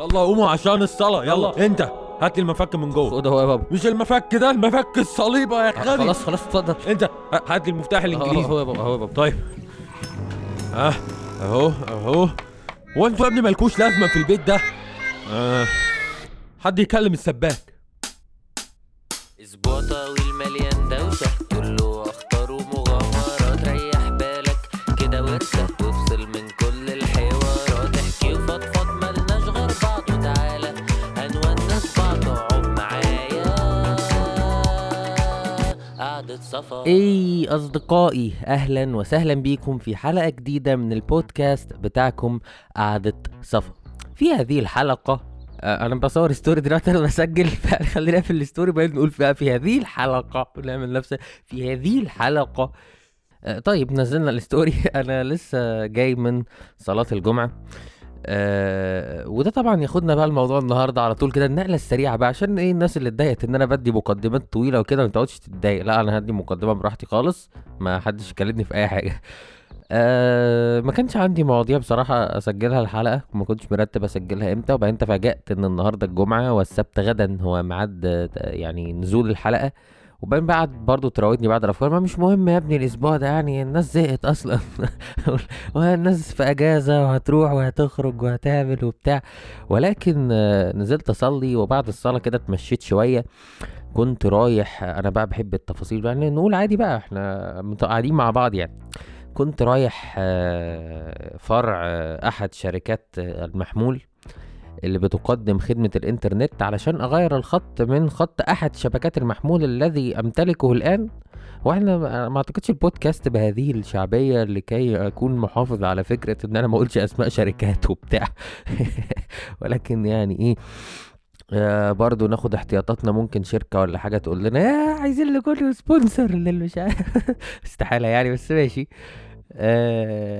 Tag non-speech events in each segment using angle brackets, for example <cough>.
يلا قوموا عشان الصلاة. يلا. انت هات لي المفك من جوه. خد اهو يا بابا. مش المفك ده المفك الصليبة يا غبي. خلاص خلاص اتفضل. انت هات لي المفتاح اهو الإنجليزي. اهو يا بابا اهو يا بابا. طيب. آه اهو اهو. هو أنتوا يا ابني مالكوش لازمة في البيت ده؟ آه. حد يكلم السباك. صفا إيه أصدقائي أهلا وسهلا بيكم في حلقة جديدة من البودكاست بتاعكم قعدة صفا. في هذه الحلقة آه، أنا بصور story دلوقتي أنا بسجل <laughs> خلينا في ال story بعدين نقول فيها في هذه الحلقة ونعمل نفس في هذه الحلقة. آه، طيب نزلنا ال story <laughs> أنا لسه جاي من صلاة الجمعة. آه وده طبعا ياخدنا بقى الموضوع النهارده على طول كده النقلة السريعة بقى عشان إيه الناس اللي اتضايقت إن أنا بدي مقدمات طويلة وكده ما تقعدش تتضايق لا أنا هدي مقدمة براحتي خالص ما حدش يكلمني في أي حاجة. <laughs> آه ما كانش عندي مواضيع بصراحة أسجلها الحلقة ما كنتش مرتب أسجلها إمتى وبعدين تفاجأت إن النهارده الجمعة والسبت غدا هو ميعاد آه، يعني نزول الحلقة. وبعدين بعد برضه تراودني بعد الافكار ما مش مهم يا ابني الأسبوع ده يعني الناس زهقت أصلا. <laughs> والناس في أجازة وهتروح وهتخرج وهتعمل وبتاع. ولكن نزلت أصلي وبعد الصلاة كده اتمشيت شوية. كنت رايح أنا بقى بحب التفاصيل يعني نقول عادي بقى إحنا قاعدين مع بعض يعني. كنت رايح آه، فرع آه، أحد شركات آه، المحمول. اللي بتقدم خدمة الإنترنت علشان أغير الخط من خط أحد شبكات المحمول الذي أمتلكه الآن. وإحنا ما أعتقدش البودكاست بهذه الشعبية لكي أكون محافظ على فكرة إن أنا ما أقولش أسماء شركات وبتاع. <laughs> ولكن يعني إيه آه برضو ناخد احتياطاتنا. ممكن شركة ولا حاجة تقول لنا يا عايزين لكل سبونسر للي مش عارف استحالة يعني بس ماشي. آه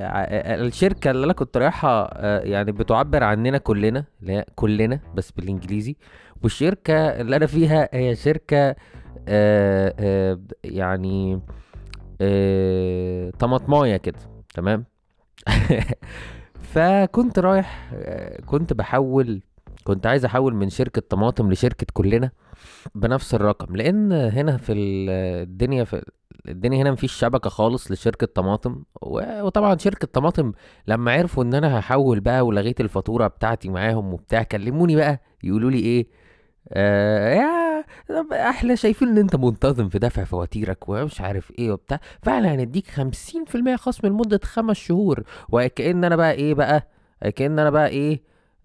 ع- الشركة اللي أنا كنت رايحها آه يعني بتعبر عننا كلنا اللي هي كلنا بس بالإنجليزي. والشركة اللي أنا فيها هي شركة آه آه يعني آه طماطماية كده تمام؟ <laughs> فكنت رايح آه، كنت بحول كنت عايز أحول من شركة طماطم لشركة كلنا بنفس الرقم لأن هنا في ال- الدنيا في الدنيا هنا مفيش شبكة خالص لشركة طماطم وطبعا شركة طماطم لما عرفوا إن أنا هحول بقى ولغيت الفاتورة بتاعتي معاهم وبتاع كلموني بقى يقولوا لي إيه آه يا إحنا شايفين إن أنت منتظم في دفع فواتيرك ومش عارف إيه وبتاع فعلا هنديك خمسين في المية خصم لمدة خمس شهور وكأن أنا بقى إيه بقى كأن أنا بقى إيه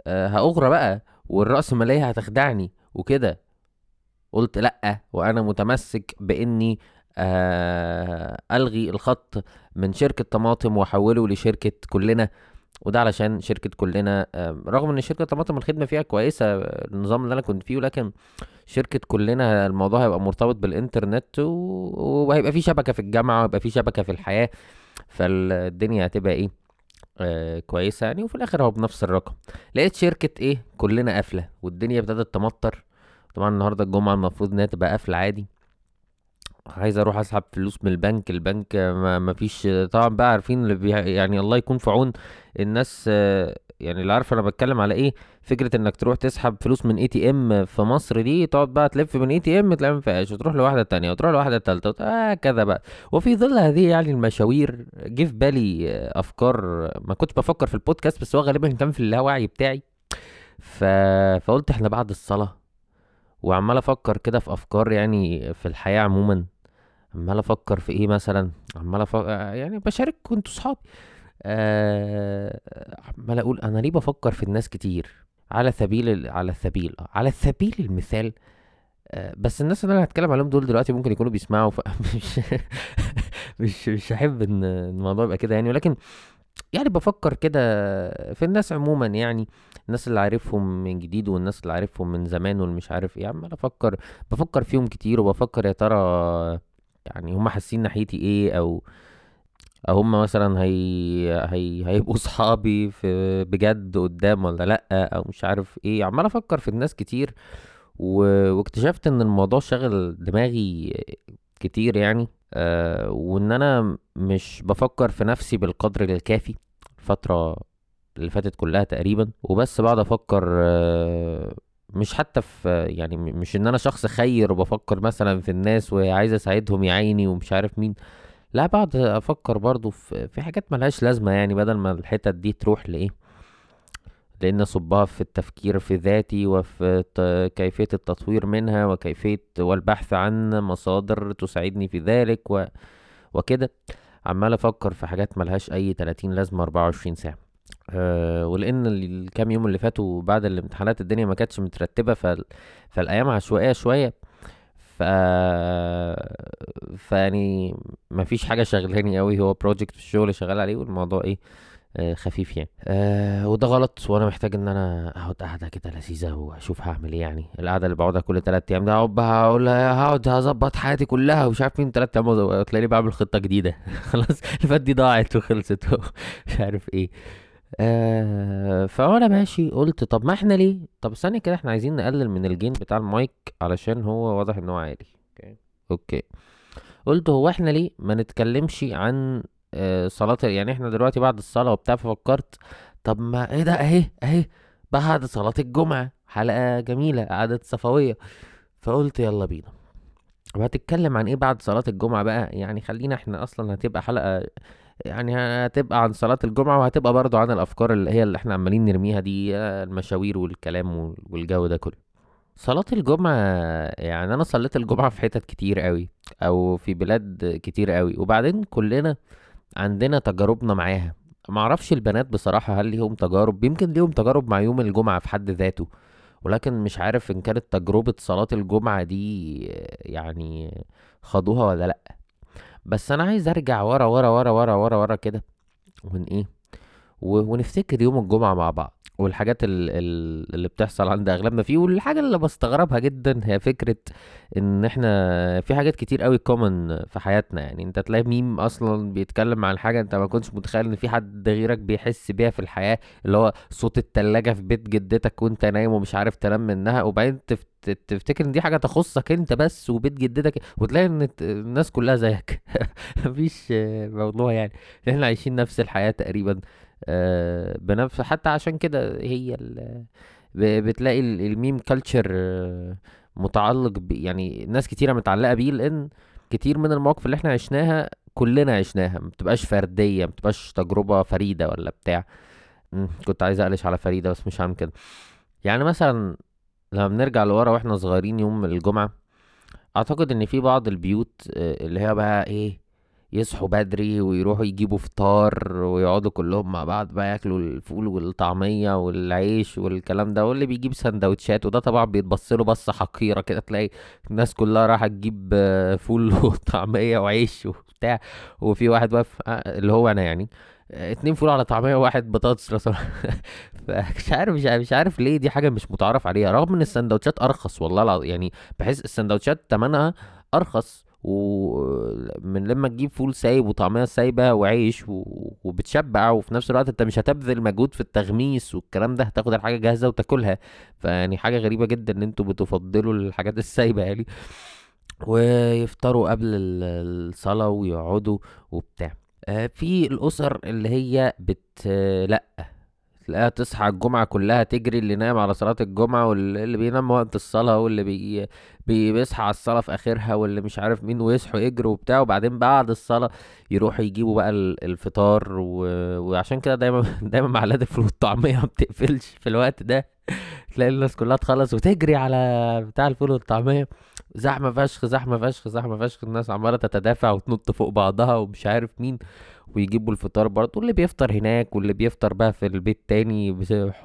آه هأغرى بقى والرأسمالية هتخدعني وكده. قلت لأ وأنا متمسك بإني آه ألغي الخط من شركة طماطم وأحوله لشركة كلنا. وده علشان شركة كلنا آه رغم إن شركة طماطم الخدمة فيها كويسة آه، النظام اللي أنا كنت فيه ولكن شركة كلنا الموضوع هيبقى مرتبط بالإنترنت و- وهيبقى في شبكة في الجامعة وهيبقى في شبكة في الحياة. فالدنيا هتبقى إيه؟ آه كويسة يعني. وفي الآخر هو بنفس الرقم. لقيت شركة إيه؟ كلنا قافلة والدنيا ابتدت تمطر. طبعا النهاردة الجمعة المفروض إنها تبقى قافلة عادي. عايز أروح اسحب فلوس من البنك البنك ما فيش طبعا بقى عارفين اللي يعني الله يكون في عون الناس يعني اللي عارف أنا بتكلم على إيه فكرة انك تروح تسحب فلوس من ATM في مصر دي تقعد بقى تلف من ATM تلاقي ما فيهاش وتروح لواحدة تانية وتروح لواحدة تالتة وت- آه بقى. وفي ظل هذه يعني المشاوير جه في بالي افكار ما كنتش بفكر في البودكاست بس هو غالبا كان في اللاوعي بتاعي. ف... فقلت إحنا بعد الصلاة وعمال أفكر كده في افكار يعني في الحياة عموما. عمال أفكر في إيه مثلا؟ عمال أفكر يعني بشارككم أنتوا صحابي. آه، عمال أقول أنا ليه بفكر في الناس كتير؟ على سبيل ال- على السبيل آه، على سبيل المثال آه، بس الناس اللي أنا هتكلم عليهم دول دلوقتي ممكن يكونوا بيسمعوا فمش <laughs> مش مش هحب إن الموضوع يبقى كده يعني. ولكن يعني بفكر كده في الناس عموما يعني الناس اللي عارفهم من جديد والناس اللي عارفهم من زمان واللي مش عارف إيه. عمال أفكر بفكر فيهم كتير وبفكر يا ترى يعني هم حاسين ناحيتي إيه؟ أو أو هم مثلا هي... هي... هيبقوا صحابي في بجد قدام ولا لأ؟ أو مش عارف إيه؟ عمال أفكر في الناس كتير و... واكتشفت إن الموضوع شغل دماغي كتير يعني آه وإن أنا مش بفكر في نفسي بالقدر الكافي فترة اللي فاتت كلها تقريبا وبس بقعد أفكر آه، مش حتى في يعني مش إن أنا شخص خير وبفكر مثلا في الناس وعايز أساعدهم يا عيني ومش عارف مين. لا بقعد أفكر برضو في حاجات ملهاش لازمة يعني بدل ما الحتت دي تروح لإيه؟ لأن اصبها في التفكير في ذاتي وفي كيفية التطوير منها وكيفية والبحث عن مصادر تساعدني في ذلك و وكده. عمال أفكر في حاجات ملهاش أي 30 لازمة 24 ساعة. أه ولأن ال- الكام يوم اللي فاتوا بعد الامتحانات الدنيا ما كانتش مترتبة فال... فالأيام عشوائية شوية. ف فيعني ما فيش حاجة شغلاني قوي هو بروجكت في الشغل شغال عليه والموضوع إيه آه خفيف يعني. آه وده غلط وأنا محتاج إن أنا أقعد قاعدة كده لذيذة وأشوف هعمل إيه يعني. القعدة اللي بقعدها كل تلات أيام ده اقعد هقول هقعد هظبط حياتي كلها ومش عارف مين تلات أيام تلاقيني بعمل خطة جديدة. <laughs> خلاص اللي دي ضاعت وخلصت. <laughs> مش عارف إيه. آه فأنا ماشي قلت طب ما إحنا ليه؟ طب استني كده إحنا عايزين نقلل من ال gain بتاع المايك علشان هو واضح إن هو عالي okay؟ okay. قلت هو إحنا ليه ما نتكلمش عن آه صلاة يعني إحنا دلوقتي بعد الصلاة وبتاع ففكرت طب ما إيه ده؟ أهي أهي بعد صلاة الجمعة حلقة جميلة قعدة صفوية. فقلت يلا بينا. وهتتكلم عن إيه بعد صلاة الجمعة بقى؟ يعني خلينا إحنا أصلا هتبقى حلقة يعني هتبقى عن صلاة الجمعة وهتبقى برضو عن الأفكار اللي هي اللي إحنا عمالين نرميها دي المشاوير والكلام وال- والجو ده كله. صلاة الجمعة يعني أنا صليت الجمعة في حتت كتير قوي أو في بلاد كتير قوي وبعدين كلنا عندنا تجاربنا معاها. معرفش البنات بصراحة هل ليهم تجارب يمكن ليهم تجارب مع يوم الجمعة في حد ذاته ولكن مش عارف إن كانت تجربة صلاة الجمعة دي يعني خدوها ولا لأ. بس أنا عايز أرجع ورا ورا ورا ورا ورا ورا كده ون إيه ونفتكر يوم الجمعة مع بعض والحاجات ال- ال- اللي بتحصل عند أغلبنا فيه والحاجة اللي بستغربها جدا هي فكرة إن إحنا في حاجات كتير قوي كومن في حياتنا. يعني أنت تلاقي ميم أصلا بيتكلم عن حاجة أنت ما كنتش متخيل إن في حد غيرك بيحس بيها في الحياة اللي هو صوت التلاجة في بيت جدتك وأنت نايم ومش عارف تنام منها وبعدين تفت... تفتكر إن دي حاجة تخصك أنت بس وبيت جدتك؟ وتلاقي إن الناس كلها زيك. <laughs> مفيش آه، موضوع يعني. إحنا عايشين نفس الحياة تقريبا آه، بنفس حتى عشان كده هي بتلاقي ال- الميم كلتشر متعلق ب... يعني ناس كتيرة متعلقة بيه لأن كتير من المواقف اللي إحنا عشناها كلنا عشناها. ما بتبقاش فردية ما بتبقاش تجربة فريدة ولا بتاع. كنت عايز أقلش على فريدة بس مش هعمل كده يعني مثلا لما بنرجع لورا وإحنا صغيرين يوم الجمعة أعتقد إن في بعض البيوت آه، اللي هي بقى إيه يصحوا بدري ويروحوا يجيبوا فطار ويقعدوا كلهم مع بعض بقى ياكلوا الفول والطعمية والعيش والكلام ده واللي بيجيب سندوتشات وده طبعا بيتبص له بصة حقيرة كده تلاقي الناس كلها رايحة تجيب آه، فول <laughs> وطعمية وعيش وبتاع وفي واحد واقف آه، اللي هو أنا يعني آه، اتنين فول على طعمية وواحد بطاطس <laughs> سمحت. فمش عارف مش عارف, ليه دي حاجة مش متعارف عليها. رغم إن السندوتشات أرخص والله يعني بحس السندوتشات تمنها أرخص ومن لما تجيب فول سايب وطعمية سايبة وعيش و... وبتشبع وفي نفس الوقت أنت مش هتبذل مجهود في التغميس والكلام ده هتاخد الحاجة جاهزة وتاكلها. فيعني حاجة غريبة جدا إن أنتوا بتفضلوا الحاجات <laughs> السايبة يعني. ويفطروا قبل ال- الصلاة ويقعدوا وبتاع. آه، في الأسر اللي هي بت لأ تلاقيها تصحى الجمعة كلها تجري اللي نايم على صلاة الجمعة واللي بينام وقت الصلاة واللي بي بي- بيصحى على الصلاة في آخرها واللي مش عارف مين ويصحوا يجروا وبتاع. وبعدين بعد الصلاة يروحوا يجيبوا بقى ال- الفطار و... وعشان كده دايما <laughs> دايما محلات الفول والطعمية ما بتقفلش في الوقت ده. <laughs> تلاقي الناس كلها تخلص وتجري على بتاع الفول والطعمية. زحمة فشخ زحمة فشخ زحمة فشخ الناس عمالة تتدافع وتنط فوق بعضها ومش عارف مين ويجيبوا الفطار برضه واللي بيفطر هناك واللي بيفطر بقى في البيت تاني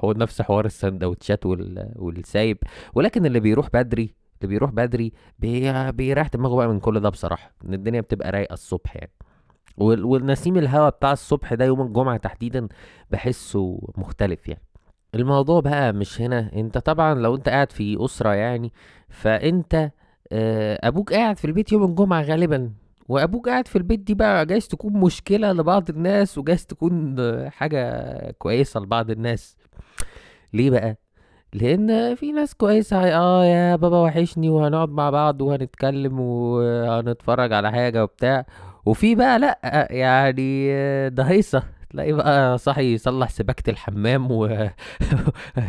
نفس حوار السندوتشات وال... والسايب. ولكن اللي بيروح بدري اللي بيروح بدري بي... بيريح دماغه بقى من كل ده بصراحة إن الدنيا بتبقى رايقة الصبح يعني. وال... والنسيم الهوا بتاع الصبح ده يوم الجمعة تحديدا بحسه مختلف يعني. الموضوع بقى مش هنا أنت طبعا لو أنت قاعد في أسرة يعني فأنت أبوك قاعد في البيت يوم الجمعة غالبا. وأبوك قاعد في البيت دي بقى جايز تكون مشكلة لبعض الناس وجايز تكون آه، حاجة كويسة لبعض الناس. ليه بقى؟ لأن في ناس كويسة آه يا بابا وحشني وهنقعد مع بعض وهنتكلم وهنتفرج على حاجة وبتاع. وفي بقى لأ يعني آه، ده هيصة تلاقي بقى صاحي يصلح سباكة الحمام و... <laughs>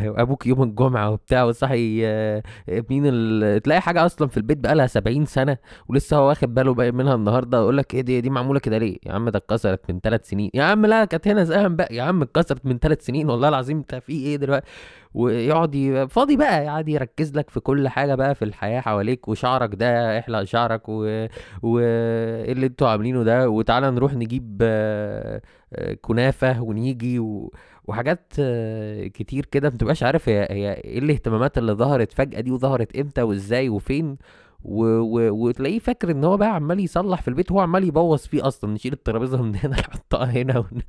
وابوك يوم الجمعة وبتاع وصاحي آه، مين ال... تلاقي حاجة أصلا في البيت بقالها 70 سنة ولسه هو واخد باله بقى منها النهارده يقول لك إيه دي دي معمولة كده ليه؟ يا عم ده اتكسرت من ثلاث سنين. يا عم لا كانت هنا زمان بقى يا عم اتكسرت من ثلاث سنين والله العظيم انت في إيه دلوقتي؟ ويقعد فاضي بقى يقعد يركز لك في كل حاجة بقى في الحياة حواليك وشعرك ده احلق شعرك و... وايه اللي أنتوا عاملينه ده وتعالى نروح نجيب كنافة ونيجي و... وحاجات كتير كده متبقاش عارف هي هي إيه الاهتمامات اللي ظهرت فجأة دي وظهرت إمتى وازاي وفين. و... و... وتلاقيه فاكر إن هو بقى عمال يصلح في البيت وهو عمال يبوظ فيه أصلا نشيل الترابيزة من هنا <laughs> نحطها هنا ون...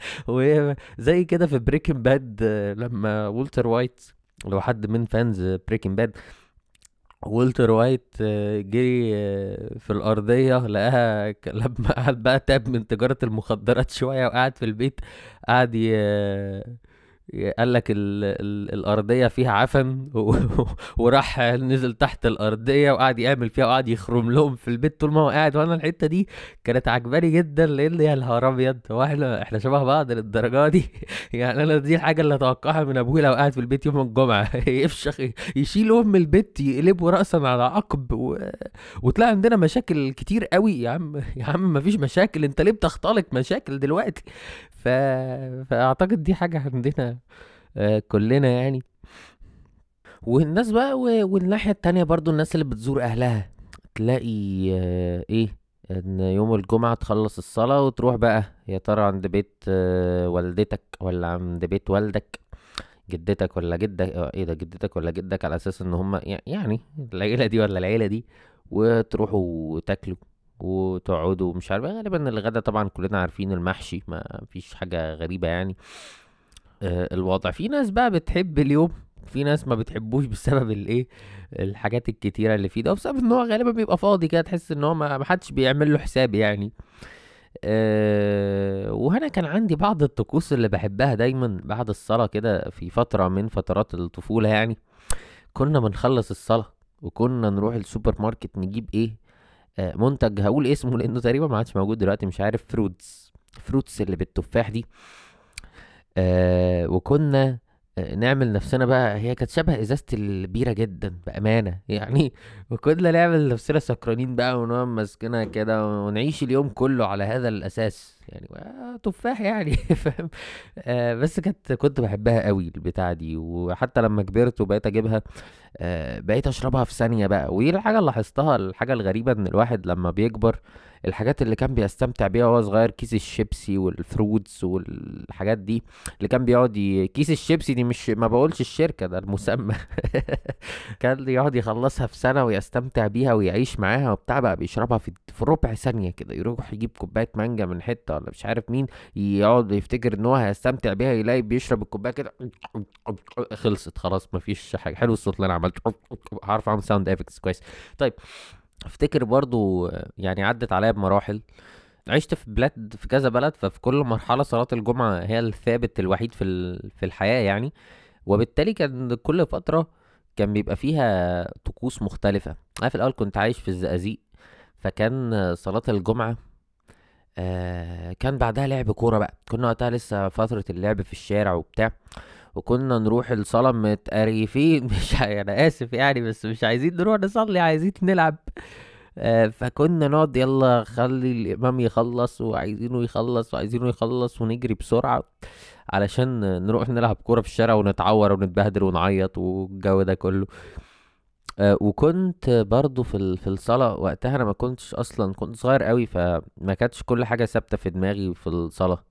وزي كده في Breaking Bad لما والتر وايت لو حد من fans Breaking Bad والتر وايت جري في الأرضية لقاها لما قعد بقى تاب من تجارة المخدرات شوية وقعد في البيت قعد ي... قال لك ال... ال... الأرضية فيها عفن. <laughs> وراح نزل تحت الأرضية وقعد يعمل فيها وقعد يخرم لهم في البيت طول ما هو قاعد. وأنا الحتة دي كانت عجباني جدا لأن يا نهار أبيض هو إحنا إحنا شبه بعض للدرجة دي؟ <laughs> يعني أنا دي الحاجة اللي أتوقعها من أبوي لو قاعد في البيت يوم الجمعة. <laughs> يفشخ يشيل أم البيت يقلبه راسا على عقب و... وتلاقي عندنا مشاكل كتير قوي. يا عم يا عم مفيش مشاكل أنت ليه بتختلق مشاكل دلوقتي؟ ف... فأعتقد دي حاجة عندنا آه كلنا يعني والناس بقى. والناحية التانية برضو الناس اللي بتزور أهلها تلاقي آه إيه إن يوم الجمعة تخلص الصلاة وتروح بقى يا ترى عند بيت آه والدتك ولا عند بيت والدك جدتك ولا جدك إيه ده جدتك ولا جدك على أساس إن هم يعني العيلة دي ولا العيلة دي وتروحوا تاكلوا وتقعدوا مش عارف غالبا الغدا طبعا كلنا عارفين المحشي ما فيش حاجة غريبة يعني. آه الوضع. في ناس بقى بتحب اليوم في ناس ما بتحبوش بسبب الايه الحاجات الكتيرة اللي فيه ده وبسبب إن هو غالبا بيبقى فاضي كده تحس إن هو ما حدش بيعمل له حساب يعني. أه وهنا كان عندي بعض الطقوس اللي بحبها دايما بعد الصلاة كده في فترة من فترات الطفولة يعني. كنا بنخلص الصلاة وكنا نروح السوبر ماركت نجيب إيه منتج هقول اسمه لأنه تقريبا ما عادش موجود دلوقتي مش عارف فروتس فروتس اللي بالتفاح دي. آه وكنا آه، نعمل نفسنا بقى هي كانت شبه إزازة البيرة جدا بأمانة. <laughs> يعني وكنا نعمل نفسنا سكرانين بقى ونقعد ماسكينها كده ونعيش اليوم كله على هذا الأساس. يعني آه، تفاح يعني <laughs> فاهم؟ آه بس كانت كنت بحبها قوي البتاعة دي. وحتى لما كبرت وبقيت أجيبها آه بقيت أشربها في ثانية بقى. ودي الحاجة اللي لاحظتها الحاجة الغريبة إن الواحد لما بيكبر الحاجات اللي كان بيستمتع بيها وهو صغير كيس الشيبسي والفروتس والحاجات دي اللي كان بيقعد. كيس الشيبسي دي مش ما بقولش الشركة ده المسمى. <laughs> كان يقعد يخلصها في سنة ويستمتع بيها ويعيش معاها وبتاع بقى بيشربها في في ربع ثانية كده يروح يجيب كوباية مانجا من حتة ولا مش عارف مين يقعد يفتكر إن هو هيستمتع بيها يلاقي بيشرب الكوباية كده. خلصت خلاص مفيش حاجة. حلو الصوت اللي أنا عملته. هعرف أعمل sound effects كويس. طيب أفتكر برضو يعني عدت عليا بمراحل. عشت في بلاد في كذا بلد ففي كل مرحلة صلاة الجمعة هي الثابت الوحيد في في الحياة يعني. وبالتالي كان كل فترة كان بيبقى فيها طقوس مختلفة. أنا في الأول كنت عايش في الزقازيق فكان صلاة الجمعة آه كان بعدها لعب كورة بقى. كنا وقتها لسه فترة اللعب في الشارع وبتاع. وكنا نروح الصلاة متقريفين. <laughs> مش أنا آسف يعني بس مش عايزين نروح نصلي عايزين نلعب. آه، فكنا نقعد يلا خلي الإمام يخلص وعايزينه يخلص وعايزينه يخلص ونجري بسرعة علشان نروح نلعب كورة في الشارع ونتعور ونتبهدل ونعيط والجو ده كله. آه، وكنت برضو في في الصلاة وقتها أنا ما كنتش أصلا كنت صغير قوي فما كانتش كل حاجة ثابتة في دماغي في الصلاة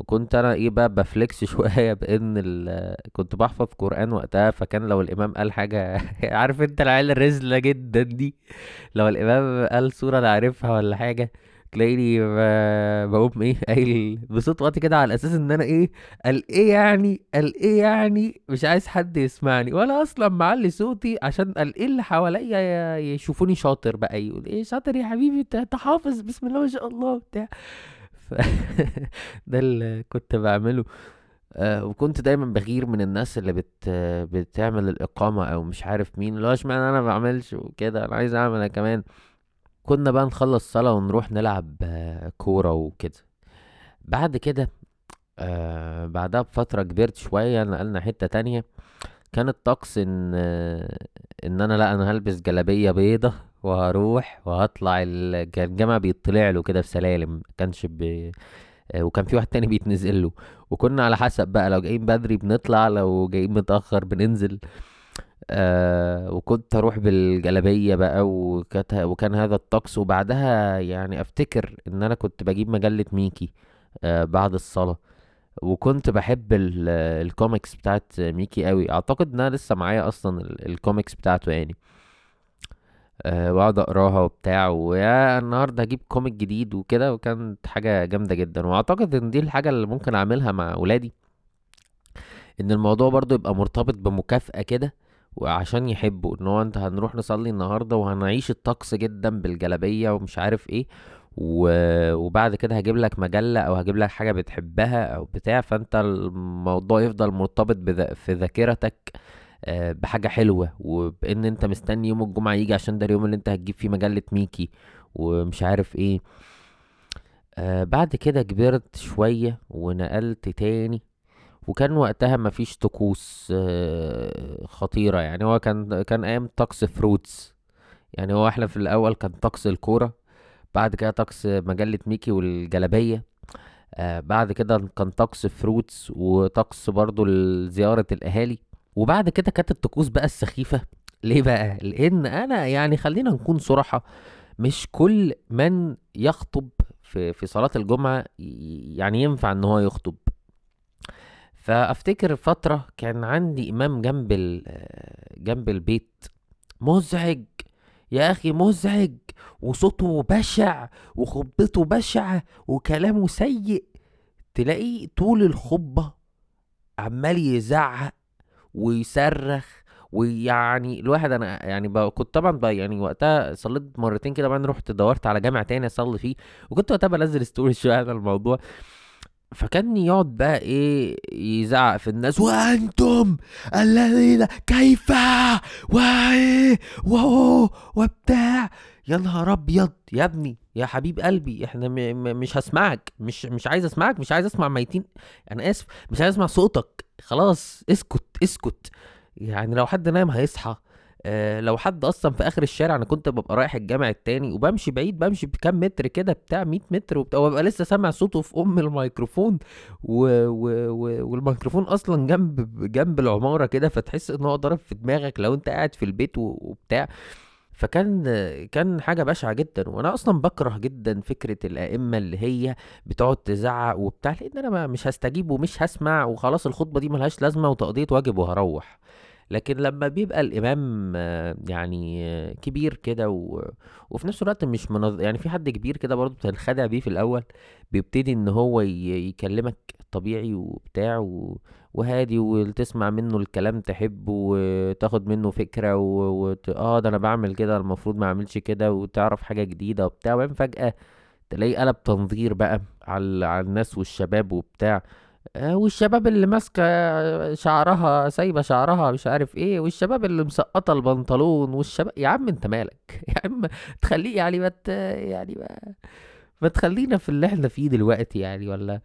وكنت أنا إيه بقى بفليكس <laughs> شوية بإن ال... كنت بحفظ قرآن وقتها فكان لو الإمام قال حاجة <laughs> عارف أنت العيال الرزلة جدا دي؟ لو الإمام قال سورة أنا عارفها ولا حاجة تلاقيني بقوم إيه قايل بصوت واطي كده على أساس إن أنا إيه قال إيه يعني؟ قال إيه يعني؟ مش عايز حد يسمعني ولا أصلا معلي صوتي عشان قال إيه اللي حواليا يشوفوني شاطر بقى يقول إيه شاطر يا حبيبي أنت حافظ بسم الله ما شاء الله بتاع. <laughs> ده اللي كنت بعمله. آه وكنت دايما بغير من الناس اللي بت بتعمل الإقامة أو مش عارف مين هو إشمعنى أنا بعملش وكده أنا عايز أعمل أنا كمان. كنا بقى نخلص صلاة ونروح نلعب آه، كورة وكده. بعد كده آه بعدها بفترة كبرت شوية نقلنا حتة تانية. كان الطقس إن آه إن أنا لأ أنا هلبس جلابية بيضة. وهروح وهطلع ال... كان الجامع بيطلع له كده في سلالم كانش ب... آه وكان في واحد تاني بيتنزل له. وكنا على حسب بقى لو جايين بدري بنطلع لو جايين متأخر بننزل. آه وكنت أروح بالجلابية بقى وكانت وكان هذا الطقس. وبعدها يعني أفتكر إن أنا كنت بجيب مجلة ميكي آه بعد الصلاة. وكنت بحب ال- الكوميكس بتاعت ميكي قوي أعتقد ان أنا لسه معايا أصلا ال- الكوميكس بتاعته يعني. أه واقعد أقراها وبتاع ويا النهارده هجيب كوميك جديد وكده وكانت حاجة جامدة جدا. وأعتقد إن دي الحاجة اللي ممكن أعملها مع ولادي إن الموضوع برضو يبقى مرتبط بمكافأة كده وعشان يحبوا إن هو أنت هنروح نصلي النهارده وهنعيش الطقس جدا بالجلابية ومش عارف إيه و... وبعد كده هجيب لك مجلة أو هجيب لك حاجة بتحبها أو بتاع فأنت الموضوع يفضل مرتبط بذ... في ذاكرتك آه، بحاجة حلوة وبإن أنت مستني يوم الجمعة يجي عشان ده اليوم اللي أنت هتجيب فيه مجلة ميكي ومش عارف إيه. آه بعد كده كبرت شوية ونقلت تاني وكان وقتها مفيش طقوس آه، خطيرة يعني. هو كان كان أيام طقس فروتس يعني هو إحنا في الأول كان طقس الكورة بعد كده طقس مجلة ميكي والجلابية. آه بعد كده كان طقس فروتس وطقس برضو زيارة الأهالي. وبعد كده كانت الطقوس بقى السخيفة. ليه بقى؟ لأن أنا يعني خلينا نكون صراحة مش كل من يخطب في في صلاة الجمعة ي- يعني ينفع إن هو يخطب. فأفتكر فترة كان عندي إمام جنب جنب البيت. مزعج يا أخي مزعج وصوته بشع وخطبته بشعة وكلامه سيء. تلاقيه طول الخطبة عمال يزعق ويصرخ ويعني الواحد أنا يعني. كنت طبعا بقى يعني وقتها صليت مرتين كده بعدين رحت دورت على جامع تاني أصلي فيه وكنت وقتها بنزل ستوري شوية عن الموضوع. فكان يقعد بقى إيه يزعق في الناس وأنتم الذين كيف؟ وإيه؟ وبتاع. يا نهار أبيض! يا ابني يا حبيب قلبي إحنا م م مش هسمعك مش مش عايز أسمعك مش عايز أسمع ميتين أنا آسف مش عايز أسمع صوتك. خلاص اسكت اسكت. يعني لو حد نايم هيصحى. آه لو حد أصلا في آخر الشارع أنا كنت ببقى رايح الجامع التاني وبمشي بعيد بمشي بكام متر كده بتاع 100 متر وبتاع وببقى لسه سامع صوته في أم الميكروفون و... و... و... والميكروفون أصلا جنب جنب العمارة كده فتحس إن هو ضارب في دماغك لو أنت قاعد في البيت و... وبتاع. فكان كان حاجة بشعة جدا وأنا أصلا بكره جدا فكرة الأئمة اللي هي بتقعد تزعق وبتاع لأن أنا مش هستجيب ومش هسمع وخلاص الخطبة دي ملهاش لازمة وتقضية واجب وهروح. لكن لما بيبقى الإمام يعني كبير كده و... وفي نفس الوقت مش منظ... يعني في حد كبير كده برضه بتنخدع بيه في الأول بيبتدي إن هو ي... يكلمك طبيعي وبتاع و... وهادي وتسمع منه الكلام تحبه وتاخد منه فكرة و... وت... آه ده أنا بعمل كده المفروض ما أعملش كده وتعرف حاجة جديدة وبتاع. وبعدين فجأة تلاقيه قلب تنظير بقى على على الناس والشباب وبتاع. آه، والشباب اللي ماسكة شعرها سايبة شعرها مش عارف إيه والشباب اللي مسقطة البنطلون والشباب يا عم أنت مالك؟ <laughs> يا عم تخليه يعني ما يعني ما, ما تخلينا في اللي إحنا فيه دلوقتي يعني ولا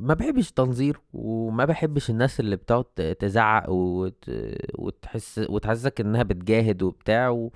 ما بحبش تنظير وما بحبش الناس اللي بتقعد تزعق وت... وتحس وتحسسك إنها بتجاهد وبتاع و...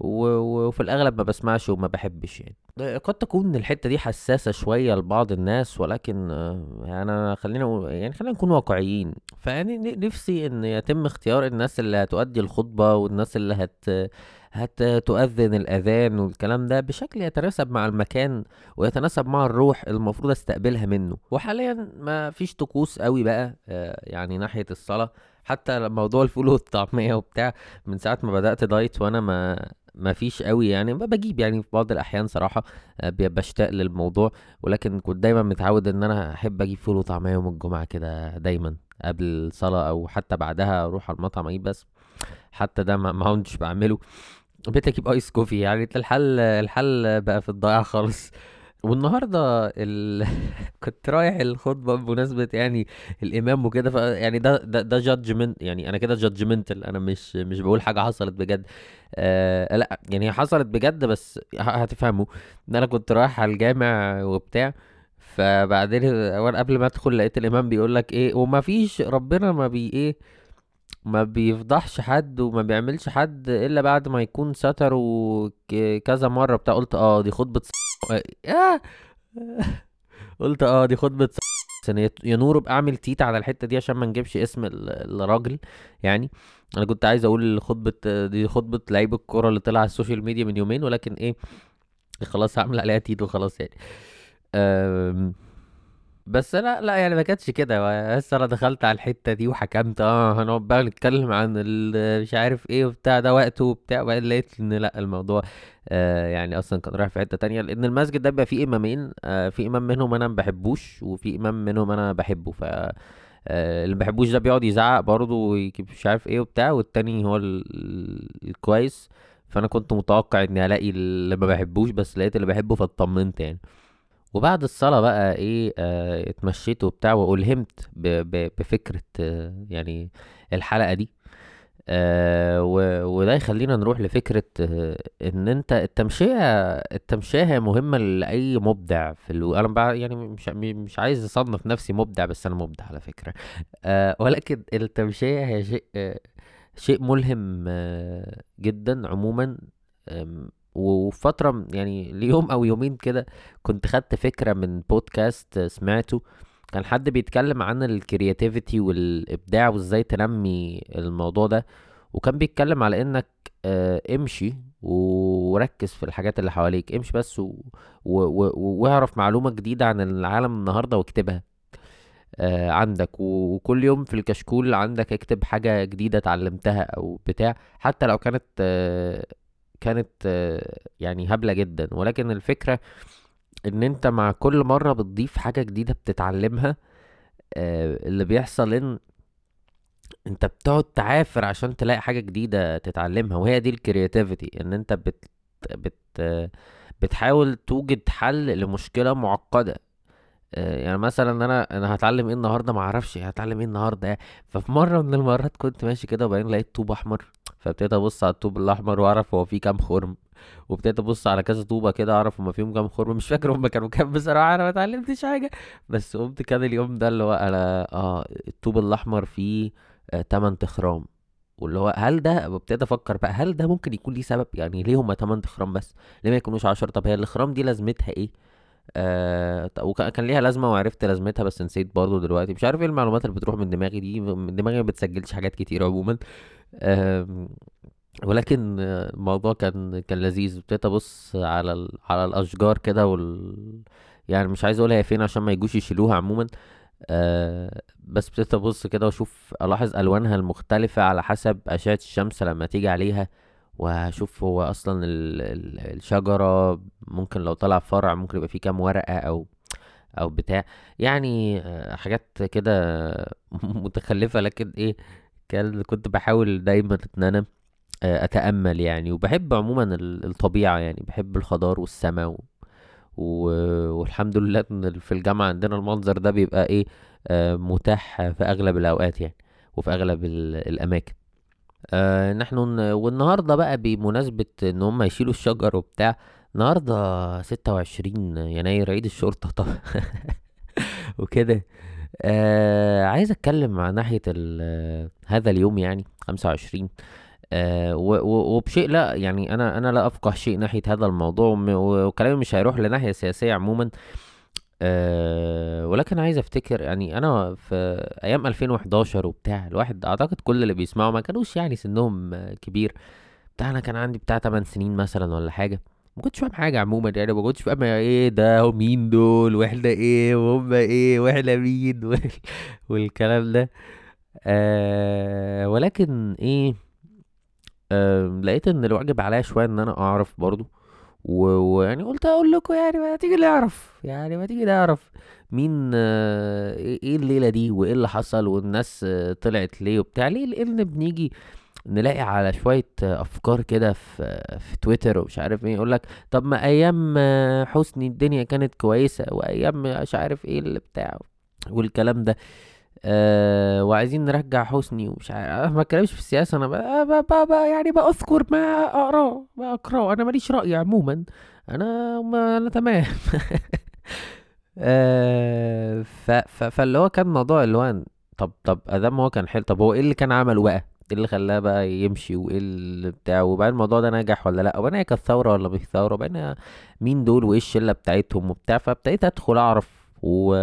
و... وفي الأغلب ما بسمعش وما بحبش يعني. قد تكون الحتة دي حساسة شوية لبعض الناس ولكن آه، أنا خلينا يعني خلينا نكون واقعيين. فيعني نفسي إن يتم اختيار الناس اللي هتؤدي الخطبة والناس اللي هت هتؤذن الأذان والكلام ده بشكل يتناسب مع المكان ويتناسب مع الروح المفروض أستقبلها منه. وحاليا ما فيش طقوس قوي بقى آه، يعني ناحية الصلاة. حتى موضوع الفول والطعمية وبتاع من ساعة ما بدأت diet وأنا ما ما فيش قوي يعني بجيب يعني في بعض الأحيان صراحة آه، بشتاق للموضوع. ولكن كنت دايما متعود إن أنا أحب أجيب فول وطعمية يوم الجمعة كده دايما قبل الصلاة أو حتى بعدها أروح على المطعم أجيب بس. حتى ده ما كنتش بعمله. بقيت أجيب iced coffee يعني الحل الحل بقى في الضياع خالص. والنهاردة ال... <laughs> كنت رايح الخطبة بمناسبة يعني الإمام وكده ف... يعني ده ده ده judgement يعني أنا كده judgmental أنا مش مش بقول حاجة حصلت بجد. آه لأ يعني هي حصلت بجد بس هتفهموا. ان أنا كنت رايح على الجامع وبتاع فبعدين قبل ما أدخل لقيت الإمام بيقول لك إيه وما فيش ربنا ما بي إيه ما بيفضحش حد وما بيعملش حد إلا بعد ما يكون ستره ك- كذا مرة بتاع قلت آه دي خطبه ص- آه. قلت آه دي خطبه ص- <laughs> يا نور ابقى اعمل تيت على الحتة دي عشان ما نجيبش اسم ال- الراجل يعني أنا كنت عايز أقول خطبه دي خطبه لعيب الكورة اللي طلع على ال social media من يومين ولكن إيه خلاص هعمل عليها تيت وخلاص يعني أم، بس لا لا يعني ما كانتش كده. بس أنا دخلت على الحتة دي وحكمت آه هنقعد بقى نتكلم عن مش عارف إيه وبتاع ده وقته وبتاع. وبعدين لقيت إن لا الموضوع آه يعني أصلا كان رايح في حتة تانية. لأن المسجد ده بيبقى فيه إمامين آه في إمام منهم أنا ما بحبوش وفي إمام منهم أنا بحبه. ف آه، اللي بحبوش ده بيقعد يزعق برضه مش عارف إيه وبتاع والتاني هو ال- ال- الكويس. فأنا كنت متوقع إني ألاقي اللي ما بحبوش بس لقيت اللي بحبه فاطمنت يعني. وبعد الصلاة بقى إيه آه اتمشيت وبتاع وألهمت ب ب بفكرة آه يعني الحلقة دي. آه و- وده يخلينا نروح لفكرة آه إن أنت التمشية التمشية هي مهمة لأي مبدع في ألو... أنا بقى يعني مش مش عايز أصنف نفسي مبدع بس أنا مبدع على فكرة. آه ولكن التمشية هي شيء آه شيء ملهم آه جدا عموما. آم، وفي فترة م- يعني ليوم أو يومين كده كنت خدت فكرة من بودكاست سمعته. كان حد بيتكلم عن الكرياتيفيتي والإبداع وإزاي تنمي الموضوع ده. وكان بيتكلم على إنك آه، امشي وركز في الحاجات اللي حواليك. امشي بس و... و... واعرف معلومة جديدة عن العالم النهاردة واكتبها آه، عندك. وكل يوم في الكشكول عندك اكتب حاجة جديدة اتعلمتها أو بتاع. حتى لو كانت آه، كانت يعني هبلة جدا. ولكن الفكرة إن أنت مع كل مرة بتضيف حاجة جديدة بتتعلمها آه، اللي بيحصل إن أنت بتقعد تعافر عشان تلاقي حاجة جديدة تتعلمها. وهي دي الكرياتيفيتي إن أنت بت بت بتحاول توجد حل لمشكلة معقدة. يعني مثلا أنا أنا هتعلم إيه النهارده؟ ما أعرفش هتعلم إيه النهارده. ففي مرة من المرات كنت ماشي كده وبعدين لقيت طوب أحمر فابتديت أبص على الطوب الأحمر وأعرف هو فيه كام خرم وابتديت أبص على كذا طوبة كده أعرف هما فيهم كام خرم مش فاكر هما كانوا كام بصراحة أنا ما اتعلمتش حاجة. بس قمت كان اليوم ده اللي هو أنا آه الطوب الأحمر فيه آه 8 تخرام. واللي هو هل ده ابتديت أفكر بقى هل ده ممكن يكون ليه سبب؟ يعني ليه هما 8 تخرام بس؟ ليه ما يكونوش 10 طب هي الاخرام دي لازمتها إيه؟ آه وكان كان ليها لازمة وعرفت لازمتها بس نسيت برضو دلوقتي. مش عارف إيه المعلومات اللي بتروح من دماغي دي دماغي ما بتسجلش حاجات كتير عموما. ولكن الموضوع كان كان لذيذ. ابتديت أبص على ال... على الأشجار كده وال يعني مش عايز أقول هي فين عشان ما يجوش يشيلوها عموما. آه بس ابتديت أبص كده وأشوف ألاحظ ألوانها المختلفة على حسب أشعة الشمس لما تيجي عليها. وهشوف هو أصلا ال... ال... الشجرة ممكن لو طلع فرع ممكن يبقى فيه كام ورقة أو أو بتاع. يعني آه، حاجات كده <laughs> متخلفة لكن إيه كان كنت بحاول دايما إن أنا آه، أتأمل يعني. وبحب عموما ال- الطبيعة يعني. بحب الخضار والسماء و... و... والحمد لله إن في الجامعة عندنا المنظر ده بيبقى إيه آه، متاح في أغلب الأوقات يعني. وفي أغلب ال... الأماكن. آه نحن والنهارده بقى بمناسبة إن هم يشيلوا الشجر وبتاع النهارده 26 يناير عيد الشرطة طبعا. <laughs> وكده. آه عايز أتكلم عن ناحية ال- هذا اليوم يعني 25 آه وبشيء لا يعني أنا أنا لا أفقه شيء ناحية هذا الموضوع وكلامي مش هيروح لناحية سياسية عموما. أه ولكن عايز افتكر يعني أنا في أيام 2011 وبتاع الواحد اعتقد كل اللي بيسمعوا ما كانوش يعني سنهم آه، كبير. بتاع أنا كان عندي بتاع 8 سنين مثلا ولا حاجة. ما كنتش فاهم حاجة عموما يعني ما كنتش فاهم إيه ده هم مين دول وإحنا إيه وهم إيه وإحنا مين <laughs> وال- والكلام ده. أه ولكن إيه أه لقيت إن الواجب عليا شوية إن أنا أعرف برضو. ويعني قلت أقول لكم يعني ما تيجي نعرف يعني ما تيجي نعرف مين آه، إيه إيه الليلة دي وإيه اللي حصل والناس طلعت ليه وبتاع ليه لأن بنيجي نلاقي على شوية أفكار كده في في تويتر ومش عارف إيه يقول لك طب ما أيام حسني الدنيا كانت كويسة وأيام مش عارف إيه اللي بتاع والكلام ده. أه وعايزين نرجع حسني ومش عارف أنا ما اتكلمش في السياسة أنا بقى بقى بقى بقى يعني بأذكر ما أقرأه ما أقرأه. أنا ماليش رأي عموما. أنا ما أنا تمام. <laughs> آه ف فاللي هو كان موضوع اللي هو طب طب أدام هو كان حلو طب هو إيه اللي كان عمله بقى؟ إيه اللي خلاه بقى يمشي وإيه اللي بتاع؟ وبعدين الموضوع ده نجح ولا لأ؟ وبعدين هي كانت ثورة ولا مش ثورة؟ وبعدين مين دول وإيه الشلة بتاعتهم وبتاع؟ فابتديت أدخل أعرف و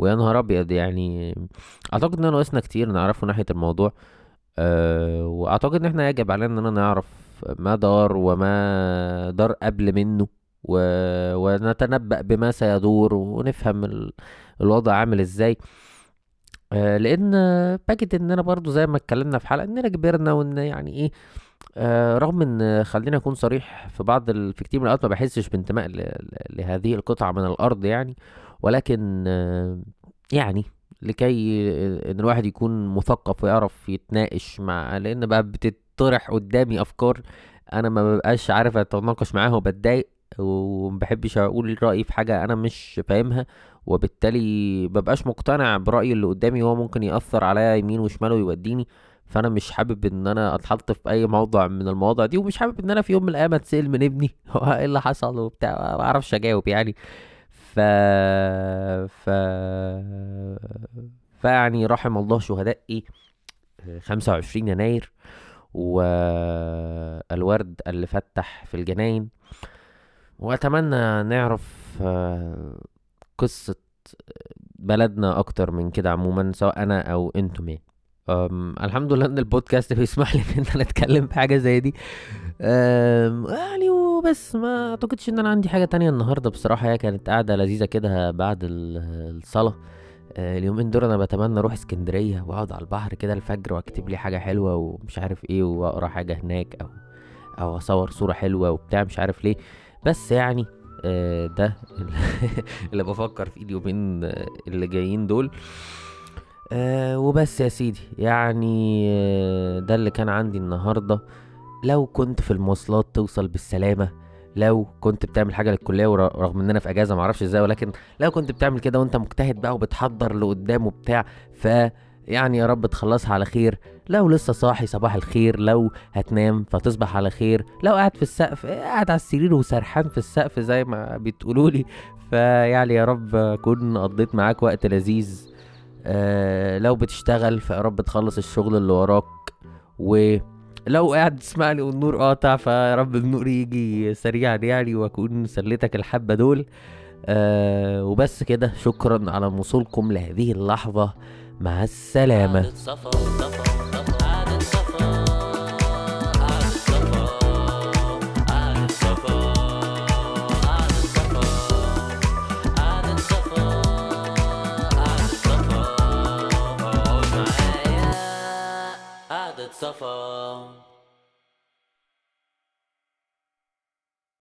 ويا نهار أبيض يعني أعتقد إن ناقصنا كتير نعرفه ناحية الموضوع. أه وأعتقد إن إحنا يجب علينا اننا نعرف ما دار وما دار قبل منه و... ونتنبأ بما سيدور ونفهم ال... الوضع عامل إزاي. أه لأن باكد اننا برضو زي ما اتكلمنا في حلقة اننا كبرنا وإن يعني إيه أه رغم إن خلينا أكون صريح في بعض ال... في كتير من الأوقات ما بحسش بانتماء ل... لهذه القطعة من الأرض يعني ولكن أه يعني لكي إن الواحد يكون مثقف ويعرف يتناقش مع لأن بقى بتطرح قدامي أفكار أنا ما ببقاش عارف أتناقش معاها وبتضايق ومبحبش أقول رأيي في حاجة أنا مش فاهمها وبالتالي مبقاش مقتنع برايي اللي قدامي هو ممكن يأثر عليا يمين وشمال ويوديني. فأنا مش حابب إن أنا أتحط في أي موضع من المواضع دي ومش حابب إن أنا في يوم من الأيام أتسأل من ابني <laughs> هو إيه اللي حصل وبتاع ما أعرفش أجاوب يعني. ف ف فيعني رحم الله شهدائي 25 يناير والورد اللي فتح في الجناين. وأتمنى نعرف قصة بلدنا أكتر من كده عموما سواء أنا أو أنتم يعني. الحمد لله إن البودكاست بيسمح لي إن أنا أتكلم في حاجة زي دي. يعني وبس ما أعتقدش إن أنا عندي حاجة تانية النهارده بصراحة. هي كانت قاعدة لذيذة كده بعد الصلاة. اليومين دول أنا بتمنى أروح اسكندرية وأقعد على البحر كده الفجر وأكتب لي حاجة حلوة ومش عارف إيه وأقرأ حاجة هناك أو أو أصور صورة حلوة وبتاع مش عارف ليه. بس يعني ده <laughs> اللي بفكر فيه اليومين اللي جايين دول. أه وبس يا سيدي. يعني ده اللي كان عندي النهارده. لو كنت في المواصلات توصل بالسلامة. لو كنت بتعمل حاجة للكلية ورغم إن أنا في أجازة معرفش إزاي ولكن لو كنت بتعمل كده وأنت مجتهد بقى وبتحضر لقدام وبتاع ف يعني يا رب تخلصها على خير. لو لسه صاحي صباح الخير. لو هتنام فتصبح على خير. لو قاعد في السقف قاعد على السرير وسرحان في السقف زي ما بتقولوا لي فيعني يا رب أكون قضيت معاك وقت لذيذ. آه لو بتشتغل فيا رب تخلص الشغل اللي وراك. ولو قاعد تسمعني والنور قاطع فيا رب النور يجي سريعا يعني وأكون سليتك الحبة دول. آه وبس كده شكرا على وصولكم لهذه اللحظة. مع السلامة. Safa.